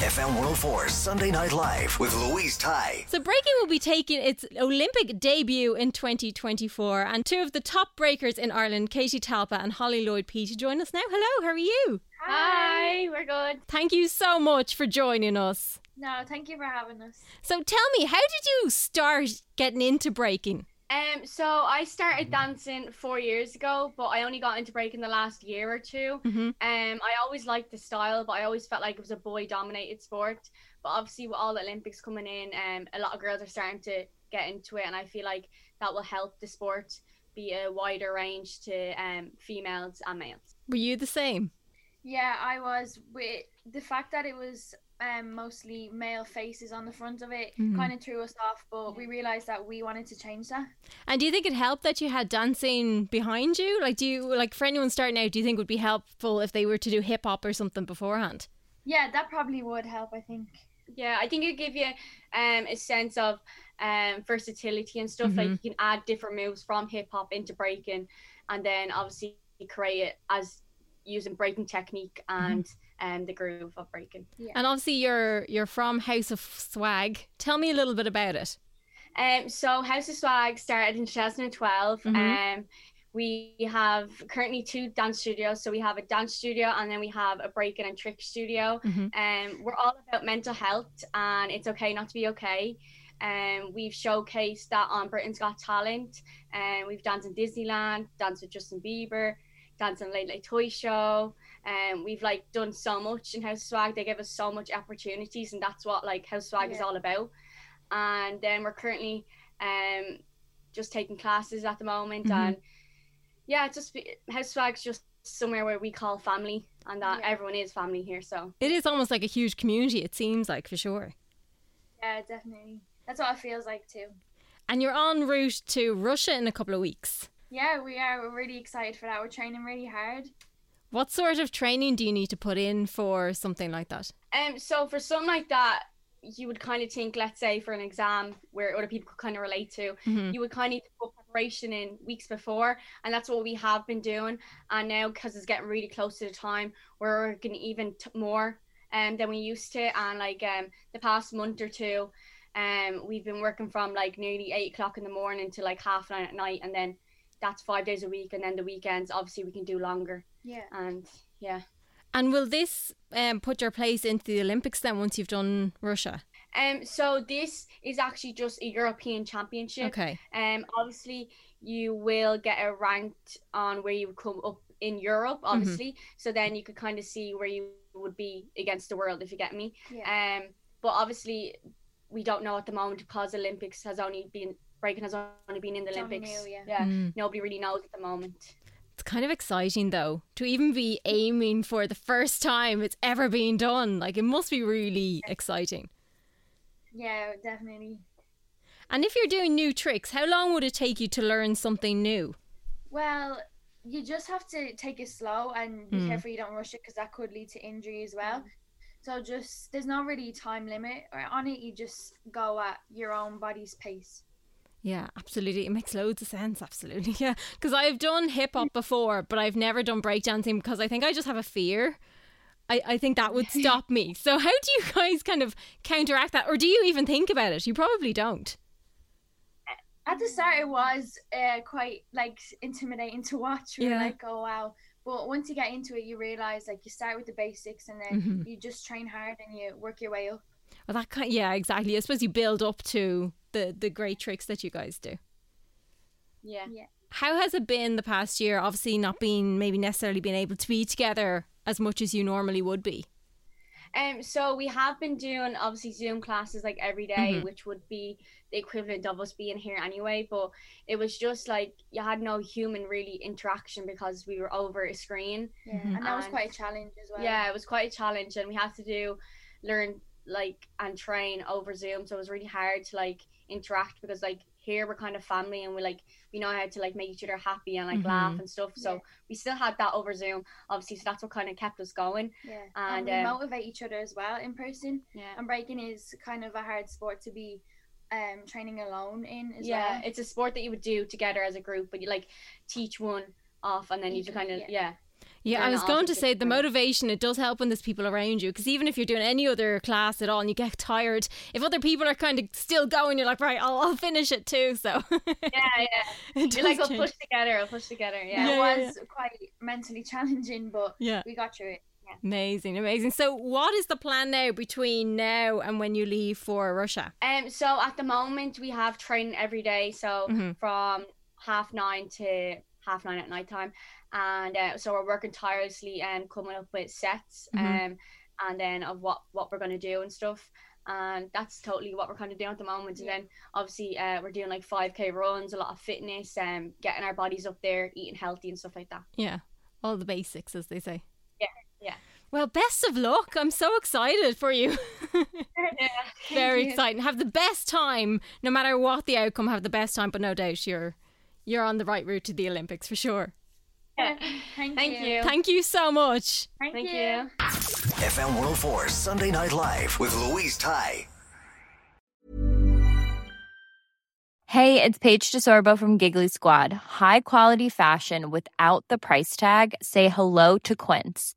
FM 104 Sunday Night Live with Louise Ty. So breaking will be taking its Olympic debut in 2024 and two of the top breakers in Ireland, Katie Talpa and Holly Lloyd P to join us now. Hello, how are you? Hi, we're good. Thank you so much for joining us. No, thank you for having us. So tell me, how did you start getting into breaking? Um, so I started dancing four years ago, but I only got into breaking the last year or 2 Mhm. Um, I always liked the style, but I always felt like it was a boy-dominated sport. But obviously, with all the Olympics coming in, um, a lot of girls are starting to get into it, and I feel like that will help the sport be a wider range to um females and males. Were you the same? Yeah, I was with the fact that it was um, mostly male faces on the front of it Mhm. kind of threw us off, but we realized that we wanted to change that. And do you think it helped that you had dancing behind you? Like, do you like for anyone starting out? Do you think it would be helpful if they were to do hip hop or something beforehand? Yeah, that probably would help, I think. Yeah, I think it give you um a sense of um versatility and stuff. Like Mhm. you can add different moves from hip hop into breaking, and then obviously create it as using breaking technique and um the groove of breaking. And obviously, you're you're from House of Swag. Tell me a little bit about it. Um, so House of Swag started in 2012. Mhm. Um, we have currently two dance studios. So we have a dance studio and then we have a breaking and trick studio. Mhm. Um, we're all about mental health and it's okay not to be okay. Um, we've showcased that on Britain's Got Talent. And we've danced in Disneyland, danced with Justin Bieber, danced in Late Late Toy Show. And we've like done so much in House Swag. They give us so much opportunities, and that's what like House Swag is all about. And then we're currently um just taking classes at the moment, Mhm. and yeah, it's just House Swag's just somewhere where we call family, and that Yeah. everyone is family here. So It is almost like a huge community. It seems like for sure. Yeah, definitely. That's what it feels like too. And you're en route to Russia in a couple of weeks. Yeah, we are. We're really excited for that. We're training really hard. What sort of training do you need to put in for something like that? Um, so for something like that, you would kind of think, let's say, for an exam where other people could kind of relate to, Mhm. you would kind of need to put preparation in weeks before, and that's what we have been doing. And now, because it's getting really close to the time, we're working even t- more um than we used to. And like um the past month or two, um we've been working from like nearly eight o'clock in the morning to like half nine at night, and then that's five days a week, and then the weekends obviously we can do longer. Yeah. And yeah. And will this um, put your place into the Olympics then once you've done Russia? Um, so this is actually just a European Championship. Okay. Um, obviously you will get a ranked on where you come up in Europe, obviously. So then you could kind of see where you would be against the world, if you get me. Yeah. Um, but obviously we don't know at the moment because Olympics has only been breaking has only been in the Olympics. new, yeah. yeah, Mm. nobody really knows at the moment. It's kind of exciting though to even be aiming for the first time it's ever been done. Like it must be really exciting. Yeah, definitely. And if you're doing new tricks, how long would it take you to learn something new? Well, you just have to take it slow and be Mm. careful you don't rush it because that could lead to injury as well. So just there's not really time limit on it. You just go at your own body's pace. Yeah, absolutely. It makes loads of sense. Absolutely. Yeah. Because I've done hip hop before, but I've never done breakdancing because I think I just have a fear. I, I think that would stop me. So, how do you guys kind of counteract that? Or do you even think about it? You probably don't. At the start, it was uh, quite like intimidating to watch. We were Yeah. like, oh wow. But once you get into it, you realize like you start with the basics and then Mhm. you just train hard and you work your way up. Well, that kind, yeah, exactly. I suppose you build up to the the great tricks that you guys do. Yeah. Yeah. How has it been the past year? Obviously, not being maybe necessarily being able to be together as much as you normally would be. Um, so we have been doing obviously Zoom classes like every day, Mhm. which would be the equivalent of us being here anyway. But it was just like you had no human really interaction because we were over a screen. Yeah. Mhm. And that was quite a challenge as well. Yeah, it was quite a challenge, and we had to do learn like and train over Zoom. So it was really hard to like interact because like here we're kind of family and we like we know how to like make each other happy and like laugh Mhm. and stuff. So Yeah. we still had that over Zoom, obviously. So that's what kind of kept us going. Yeah. And, And, we um, motivate each other as well in person. Yeah. And breaking is kind of a hard sport to be um training alone in as yeah, well. it's a sport that you would do together as a group, but you like teach one off and then you just kind of yeah. yeah. Yeah, I was going to say the motivation, it does help when there's people around you because even if you're doing any other class at all and you get tired, if other people are kind of still going, you're like, right, I'll, I'll finish it too. So, Yeah, yeah. You're like we'll change. push together, we'll push together. Yeah, Yeah. Yeah, it yeah, was quite mentally challenging, but Yeah. we got through it. Amazing, amazing. So, what is the plan now between now and when you leave for Russia? Um, so at the moment we have training every day, so Mhm. from half nine to half nine at night time, and uh, so we're working tirelessly and coming up with sets, Mhm. um, and then of what what we're gonna do and stuff. And that's totally what we're kind of doing at the moment. And then obviously uh, we're doing like 5k runs, a lot of fitness, um, getting our bodies up there, eating healthy and stuff like that. Yeah, all the basics, as they say. Yeah, yeah. Well, best of luck. I'm so excited for you. yeah. Very you. exciting. Have the best time, no matter what the outcome. Have the best time, but no doubt you're you're on the right route to the Olympics for sure. Thank, Thank you. you. Thank you so much. Thank, Thank you. you. FM 104 Sunday Night Live with Louise Ty. Hey, it's Paige DeSorbo from Giggly Squad. High quality fashion without the price tag. Say hello to Quince.